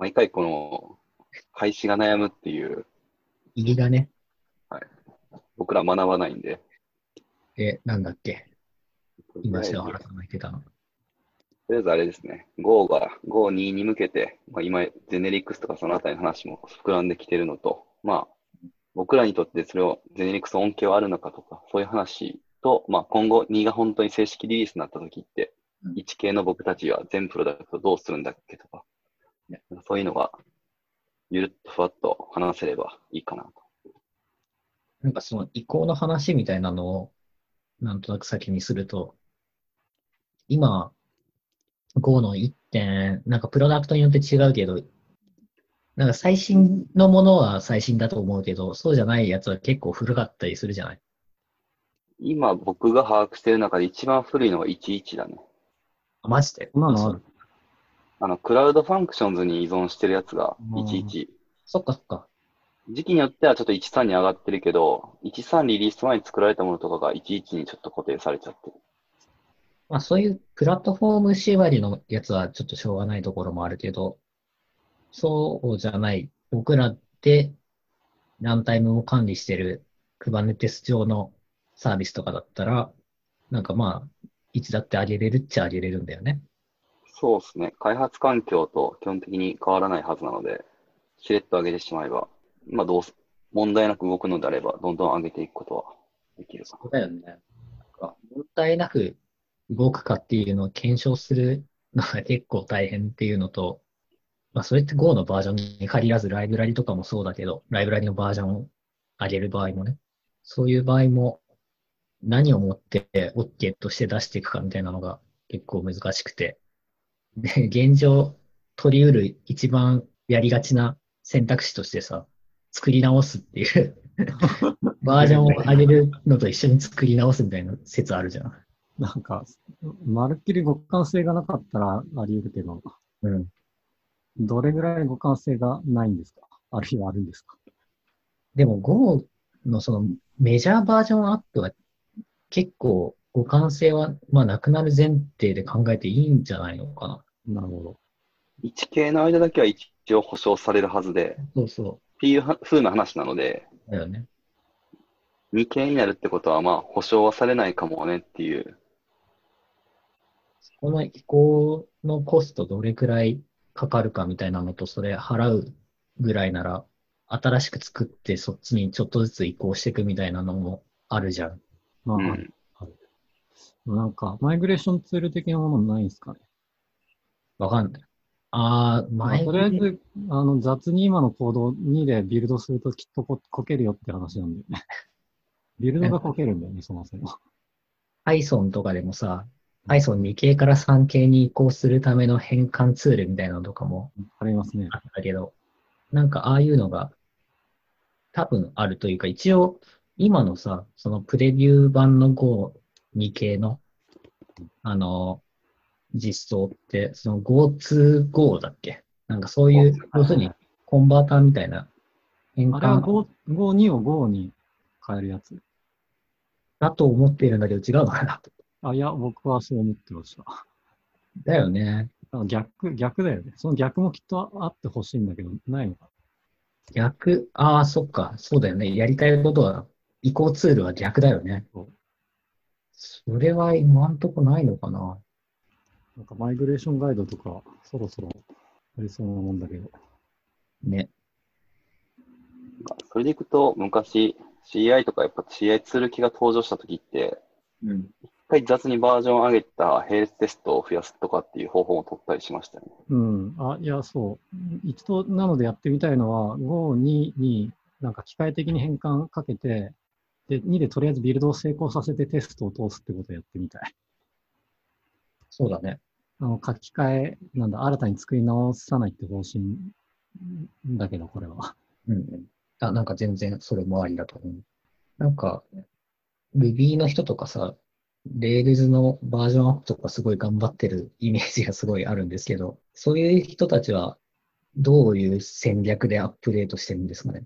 毎回この、開始が悩むっていう、入りがね、僕ら学ばないんで。え、なんだっけ？今、とりあ篠原さんが言ってたの。えずあれですね、Go が Go2 に向けて、まあ、今、ゼネリックスとかそのあたりの話も膨らんできてるのと、まあ、僕らにとってそれを、ゼネリックス恩恵はあるのかとか、そういう話と、まあ、今後2が本当に正式リリースになった時ってうん、1系の僕たちは全プロダクトどうするんだっけとかね、そういうのが、ゆるっとふわっと話せればいいかなと。なんかその移行の話みたいなのを、なんとなく先にすると、今、Go の1点、なんかプロダクトによって違うけど、なんか最新のものは最新だと思うけど、そうじゃないやつは結構古かったりするじゃない？今、僕が把握してる中で一番古いのが11だね。あマジで？こんなのあの、 Cloud Functions に依存してるやつがうん11。そっかそっか。時期によってはちょっと13に上がってるけど、13リリース前に作られたものとかが11にちょっと固定されちゃってる。まあそういうプラットフォーム縛りのやつはちょっとしょうがないところもあるけど、そうじゃない。僕らでランタイムを管理してる Kubernetes 上のサービスとかだったら、なんかまあ、いつだってあげれるっちゃあげれるんだよね。そうですね。開発環境と基本的に変わらないはずなので、しれっと上げてしまえば、まあどうす、問題なく動くのであれば、どんどん上げていくことはできるかそうだよね。なんか問題なく動くかっていうのを検証するのが結構大変っていうのと、まあそれって Go のバージョンに限らずライブラリとかもそうだけど、ライブラリのバージョンを上げる場合もね、そういう場合も何をもって OK として出していくかみたいなのが結構難しくて、現状取り得る一番やりがちな選択肢としてさ、作り直すっていう バージョンを上げるのと一緒に作り直すみたいな説あるじゃん。なんか、まるっきり互換性がなかったらあり得るけど、うん。どれぐらい互換性がないんですか？あるいはあるんですか？でも Go のそのメジャーバージョンアップは結構互換性はまあなくなる前提で考えていいんじゃないのかな。なるほど。1系の間だけは一応保証されるはずで、そうそっていうは風な話なので、う。だよね。2系になるってことはまあ保証はされないかもねっていう。この移行のコストどれくらいかかるかみたいなのと、それ払うぐらいなら、新しく作ってそっちにちょっとずつ移行していくみたいなのもあるじゃん。まあ、うん。なんか、マイグレーションツール的なものないんですかね？わかんない。あー、まあ、前とりあえず、あの、雑に今のコード2でビルドするときっとここけるよって話なんだよね。ビルドがこけるんだよね、そもそも。Python とかでもさ、Python2 系から3系に移行するための変換ツールみたいなのとかもありますね。あったけど、なんかああいうのが多分あるというか、一応今のさ、そのプレビュー版の Go2 系の、あの、実装って、その Go to Go だっけ？なんかそういう、要するにコンバーターみたいな変あれは換 Go、Go2 を Go に変えるやつ。だと思っているんだけど違うのかな？あ、いや、僕はそう思ってました。だよね。あ逆、逆だよね。その逆もきっとあってほしいんだけど、ないのか。逆、ああ、そっか、そうだよね。やりたいことは、移行ツールは逆だよね。それは今んとこないのかな。なんかマイグレーションガイドとか、そろそろありそうなもんだけど。ね。それでいくと、昔 CI とかやっぱ CI ツール機が登場した時って、うん。一回雑にバージョンを上げた並列テストを増やすとかっていう方法も取ったりしましたよね。うん。あ、いや、そう。一度なのでやってみたいのは、Go2 になんか機械的に変換かけて、で、2でとりあえずビルドを成功させてテストを通すってことをやってみたい。そうだね。あの、書き換え、なんだ、新たに作り直さないって方針だけど、これは。うんうん。あ、なんか全然それもありだと思う。なんか、Ruby の人とかさ、Rails のバージョンアップとかすごい頑張ってるイメージがすごいあるんですけど、そういう人たちはどういう戦略でアップデートしてるんですかね？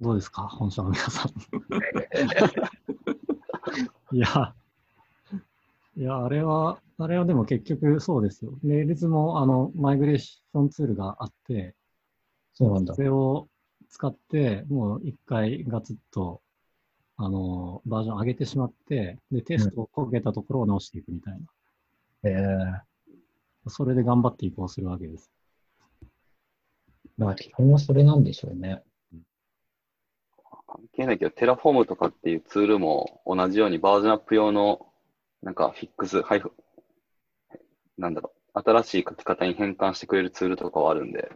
どうですか？本社の皆さん。いや、いや、あれは、あれはでも結局そうですよ。 Rails もあのマイグレーションツールがあって、そうなんだ。それを使って、もう一回ガツッと、あの、バージョン上げてしまって、で、テストをこけたところを直していくみたいな。ええそれで頑張って移行するわけです。まあ、基本はそれなんでしょうね。関係ないけど、 Terraform とかっていうツールも同じようにバージョンアップ用のなんかフィックス、配布、なんだろう、新しい書き方に変換してくれるツールとかはあるんで、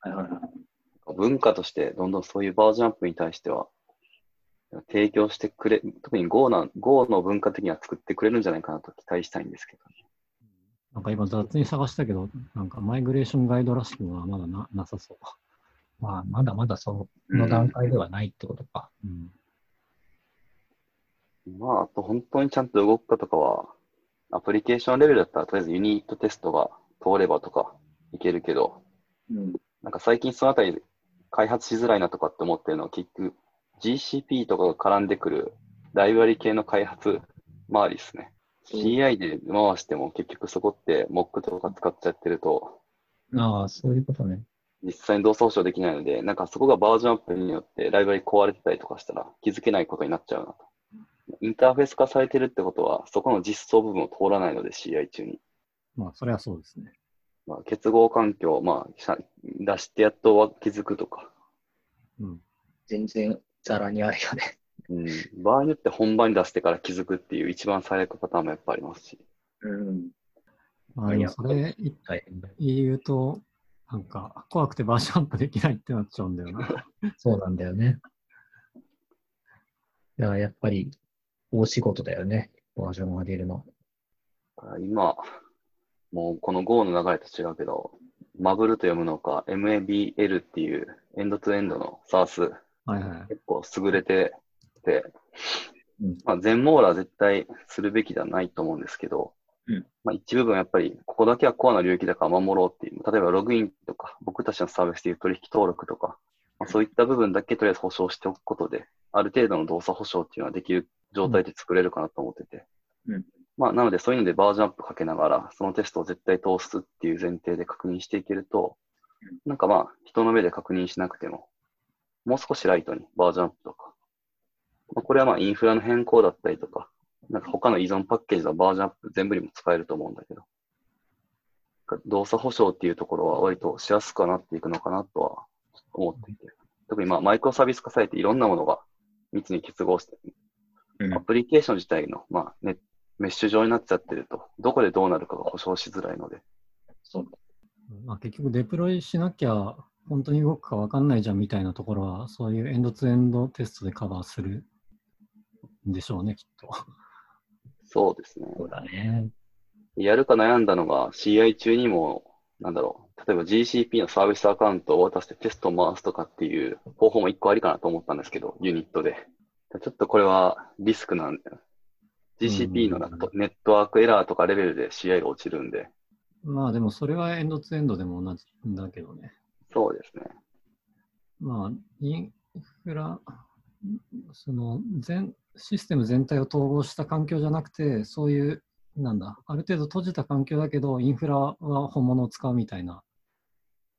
はいはいはい。文化としてどんどんそういうバージョンアップに対しては提供してくれ、特に Go な、Go の文化的には作ってくれるんじゃないかなと期待したいんですけどね。なんか今雑に探したけど、なんかマイグレーションガイドらしくはまだななさそう。まあ、まだまだその段階ではないってことか。うん。まあ、あと本当にちゃんと動くかとかは、アプリケーションレベルだったらとりあえずユニットテストが通ればとかいけるけど、うん。なんか最近そのあたり開発しづらいなとかって思ってるのは結局 GCP とかが絡んでくるライブラリ系の開発周りですね。CI で回しても結局そこって Mock とか使っちゃってるとああ、そういうことね。実際に動作保証できないので、なんかそこがバージョンアップによってライブラリ壊れてたりとかしたら気づけないことになっちゃうなと。インターフェース化されてるってことはそこの実装部分を通らないので CI 中に。まあ、それはそうですね。まあ、結合環境、まあ、出してやっと気づくとか、うん。全然ザラにあるよね。うん、場合によって本番に出してから気づくっていう一番最悪パターンもやっぱありますし。うん。まあ、それ。言うと、なんか怖くてバージョンアップできないってなっちゃうんだよな。そうなんだよね。いや、やっぱり大仕事だよね。バージョンを上げるの。今、もうこの Go の流れと違うけど、マブルと読むのか、MABL っていうエンドツーエンドの SARS はいはい。結構優れてて、うんまあ、全網羅絶対するべきではないと思うんですけど、うんまあ、一部分やっぱりここだけはコアな領域だから守ろうっていう、例えばログインとか、僕たちのサービスでいう取引登録とか、まあ、そういった部分だけとりあえず保証しておくことで、ある程度の動作保証っていうのはできる状態で作れるかなと思ってて。うん。まあ、なのでそういうのでバージョンアップかけながら、そのテストを絶対通すっていう前提で確認していけると、なんかまあ、人の目で確認しなくても、もう少しライトにバージョンアップとか、まあ、これはまあインフラの変更だったりとか、なんか他の依存パッケージのバージョンアップ全部にも使えると思うんだけど、動作保証っていうところは割としやすくはなっていくのかなとは思っていて、特にまあマイクロサービス化されていろんなものが密に結合して、うんアプリケーション自体の、まあね、メッシュ状になっちゃってると、どこでどうなるかが保証しづらいので、そうまあ、結局デプロイしなきゃ本当に動くか分かんないじゃんみたいなところは、そういうエンドツーエンドテストでカバーするんでしょうね、きっと。そうですね。そうだね。やるか悩んだのが CI 中にも、なんだろう、例えば GCP のサービスアカウントを渡してテストを回すとかっていう方法も一個ありかなと思ったんですけど、ユニットで。ちょっとこれはリスクなんで、GCP のネットネットワークエラーとかレベルで CI が落ちるんで、まあでもそれはエンドツーエンドでも同じんだけどね。そうですね。まあ、インフラ、その全、システム全体を統合した環境じゃなくて、そういう、なんだ、ある程度閉じた環境だけど、インフラは本物を使うみたいな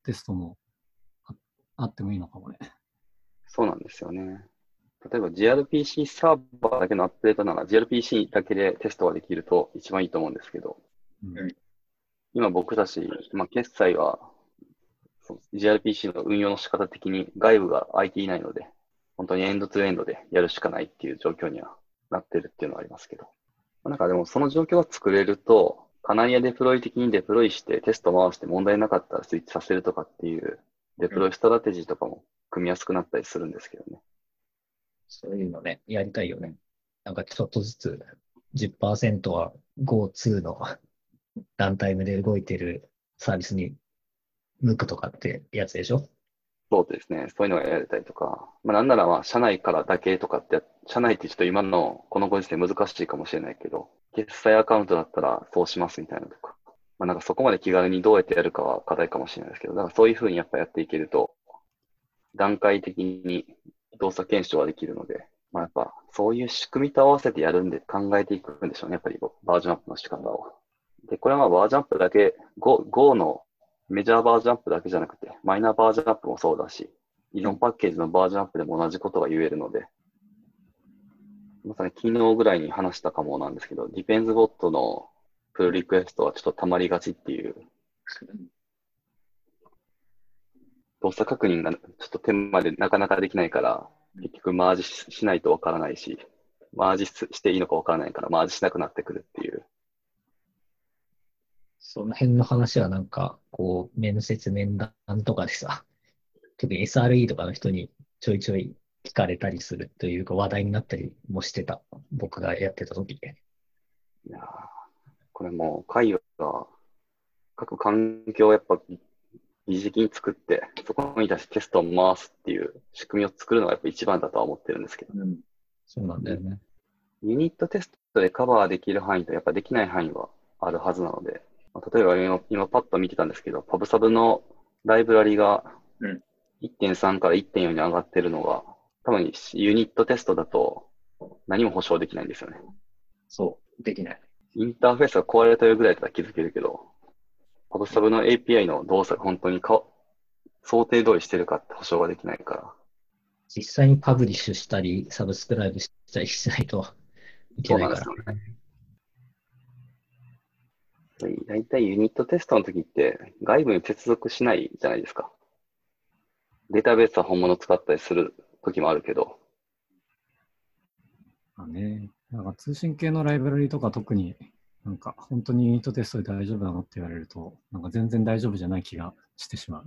テストもああってもいいのかもね。そうなんですよね。例えば gRPC サーバーだけのアップデートなら gRPC だけでテストができると一番いいと思うんですけど、うんうん今僕たち、まあ、決済は gRPC の運用の仕方的に外部が空いていないので、本当にエンドツーエンドでやるしかないっていう状況にはなってるっていうのはありますけど。まあなんかでもその状況が作れると、カナリアデプロイ的にデプロイしてテスト回して問題なかったらスイッチさせるとかっていうデプロイストラテジーとかも組みやすくなったりするんですけどね。そういうのね、やりたいよね。なんかちょっとずつ10%は GO2 のランタイムで動いてるサービスに向くとかってやつでしょ？そうですね。そういうのがやれたりとか、まあなんならまあ社内からだけとかって、社内ってちょっと今のこのご時世難しいかもしれないけど、決済アカウントだったらそうしますみたいなとか、まあなんかそこまで気軽にどうやってやるかは課題かもしれないですけど、だからそういうふうにやっぱやっていけると、段階的に動作検証はできるので、まあやっぱそういう仕組みと合わせてやるんで考えていくんでしょうね。やっぱりバージョンアップの仕方を。で、これはまバージョンアップだけ、Go, のメジャーバージョンアップだけじゃなくて、マイナーバージョンアップもそうだし、依存パッケージのバージョンアップでも同じことが言えるので、まさに昨日ぐらいに話したかもなんですけど、ディペンズボットのプルリクエストはちょっと溜まりがちっていう、動作確認がちょっと手間でなかなかできないから、結局マージししないとわからないし、マージししていいのかわからないから、マージしなくなってくるっていう。その辺の話はなんか、こう、面接面談とかでさ、特に SRE とかの人にちょいちょい聞かれたりするというか話題になったりもしてた。僕がやってた時で。いやーこれもう、会話が、各環境をやっぱ疑似的に作って、そこに対してテストを回すっていう仕組みを作るのがやっぱ一番だとは思ってるんですけど、そうなんだよね。ユニットテストでカバーできる範囲とやっぱできない範囲はあるはずなので、まあ例えば今今パッと見てたんですけど、パブサブのライブラリがうん1.3から1.4に上がってるのが、多分ユニットテストだと何も保証できないんですよね。そう、できない。インターフェースが壊れたぐらいだったら気づけるけど、パブサブの API の動作が本当にか想定通りしてるかって保証ができないから。実際にパブリッシュしたり、サブスクライブしたりしないといけないから。そうなんですだいたいユニットテストの時って外部に接続しないじゃないですか。データベースは本物使ったりする時もあるけど、まあね、なんか通信系のライブラリとか特になんか本当にユニットテストで大丈夫なのって言われると、なんか全然大丈夫じゃない気がしてしまう。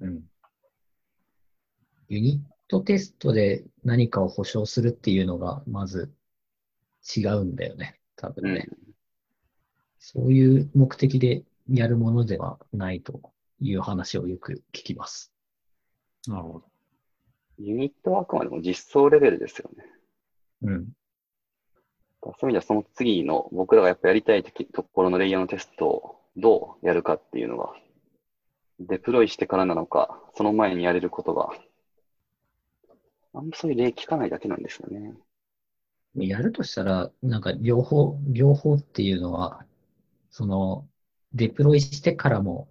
うん。ユニットテストで何かを保証するっていうのが、まず違うんだよね。多分ね。そういう目的でやるものではないという話をよく聞きます。なるほど。ユニットはあくまでも実装レベルですよね。うん。そういう意味ではその次の僕らがやっぱやりたいとところのレイヤーのテストをどうやるかっていうのが、デプロイしてからなのか、その前にやれることが、あんまそういう例聞かないだけなんですよね。やるとしたら、なんか両方、両方っていうのは、その、デプロイしてからも、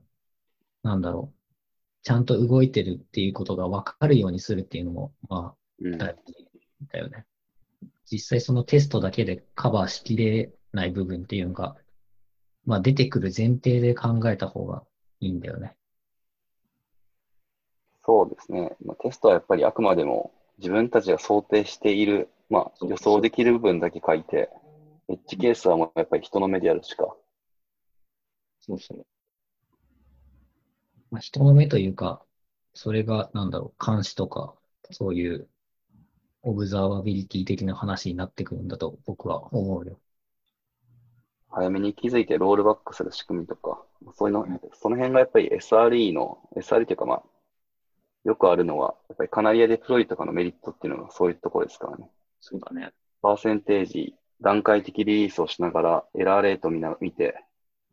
なんだろう、ちゃんと動いてるっていうことが分かるようにするっていうのも、まうんあ、大事だよね。実際そのテストだけでカバーしきれない部分っていうのが、まあ出てくる前提で考えた方がいいんだよね。そうですね。まあ、テストはやっぱりあくまでも自分たちが想定している、まあ、予想できる部分だけ書いて、エッジケースはもうやっぱり人の目でやるしか。そうそう。まあ、人の目というか、それが、なんだろう、監視とか、そういう、オブザーバビリティ的な話になってくるんだと僕は思うよ。早めに気づいてロールバックする仕組みとか、そういうの、その辺がやっぱり SRE の、SRE というかまあ、よくあるのは、やっぱりカナリアデプロイとかのメリットっていうのがそういうところですからね。そうだね。パーセンテージ、段階的リリースをしながらエラーレートを見な見て、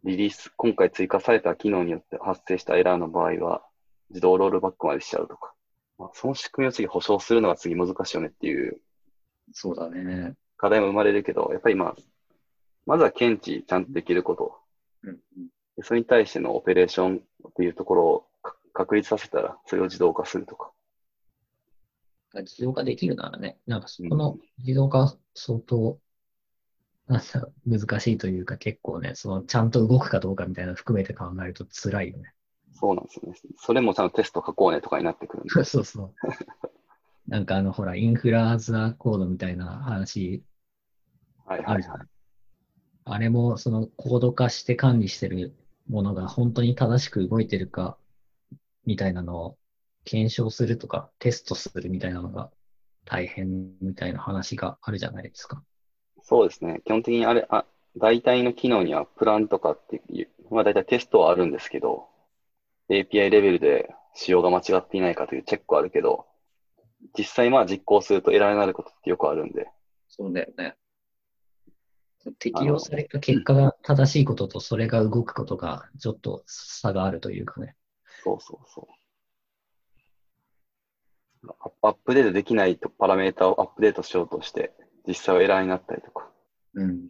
リリース、今回追加された機能によって発生したエラーの場合は、自動ロールバックまでしちゃうとか。まあ、その仕組みを次保証するのが次難しいよねっていうそうだね。課題も生まれるけど、やっぱりまあ、まずは検知ちゃんとできること。うんでそれに対してのオペレーションっていうところをか確立させたら、それを自動化するとか。自動化できるならね、なんかそこの自動化相当、なんだ難しいというか結構ね、そのちゃんと動くかどうかみたいなの含めて考えると辛いよね。そうなんですよね。それもちゃんとテスト書こうねとかになってくるんで。そうそう。なんかあの、ほら、インフラーザコードみたいな話はいはいはいあるじゃない。あれも、そのコード化して管理してるものが本当に正しく動いてるか、みたいなのを検証するとか、テストするみたいなのが大変みたいな話があるじゃないですか。そうですね。基本的にあれ、あ、大体の機能にはプランとかっていう、まあ大体テストはあるんですけど、API レベルで仕様が間違っていないかというチェックはあるけど、実際まあ実行するとエラーになることってよくあるんで、そうだよね。適用された結果が正しいこととそれが動くことがちょっと差があるというかね。そうそうそう。アアップデートできないとパラメータをアップデートしようとして、実際はエラーになったりとか。うん。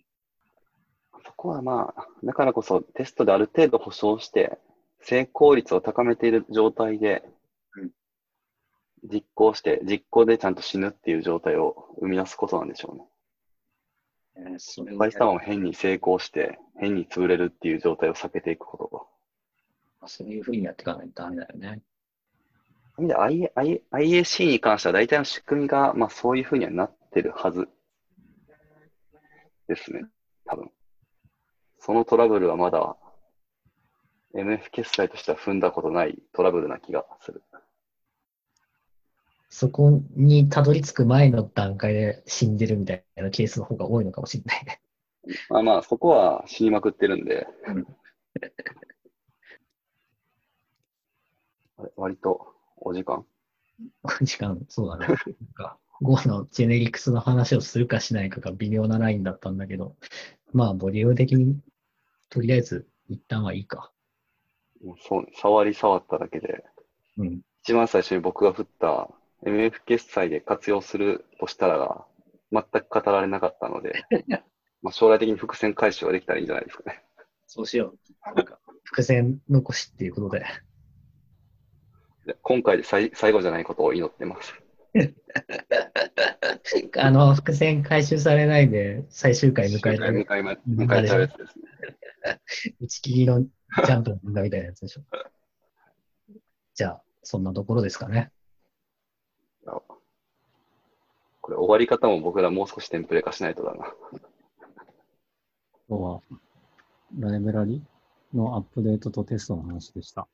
そこはまあ、だからこそテストである程度保証して、成功率を高めている状態でうん、実行して、実行でちゃんと死ぬっていう状態を生み出すことなんでしょうね。失敗したまま変に成功して、変に潰れるっていう状態を避けていくことが。そういうふうにやっていかないとダメだよね。IAC に関しては大体の仕組みが、まあそういうふうにはなってるはずですね。多分。そのトラブルはまだ MF 決済としては踏んだことないトラブルな気がする。そこにたどり着く前の段階で死んでるみたいなケースの方が多いのかもしれないね。まあまあそこは死にまくってるんで、うんあれ？割とお時間？時間、そうだね。なんか Go のジェネリクスの話をするかしないかが微妙なラインだったんだけど、まあ、ボリューム的に、とりあえず、一旦はいいか。そうね、触り触っただけで、うん。一番最初に僕が振った MF 決済で活用するとしたらが全く語られなかったので、まあ将来的に伏線回収ができたらいいんじゃないですかね。そうしよう。なんか、伏線残しっていうことで。で今回で最最後じゃないことを祈ってます。あの、伏線回収されないで、最終回迎え迎えて、迎え迎えちゃうやつですね。打ち切りのジャンプの漫画みたいなやつでしょ。じゃあ、そんなところですかね。これ終わり方も僕らもう少しテンプレ化しないとだな。今日は、ライブラリのアップデートとテストの話でした。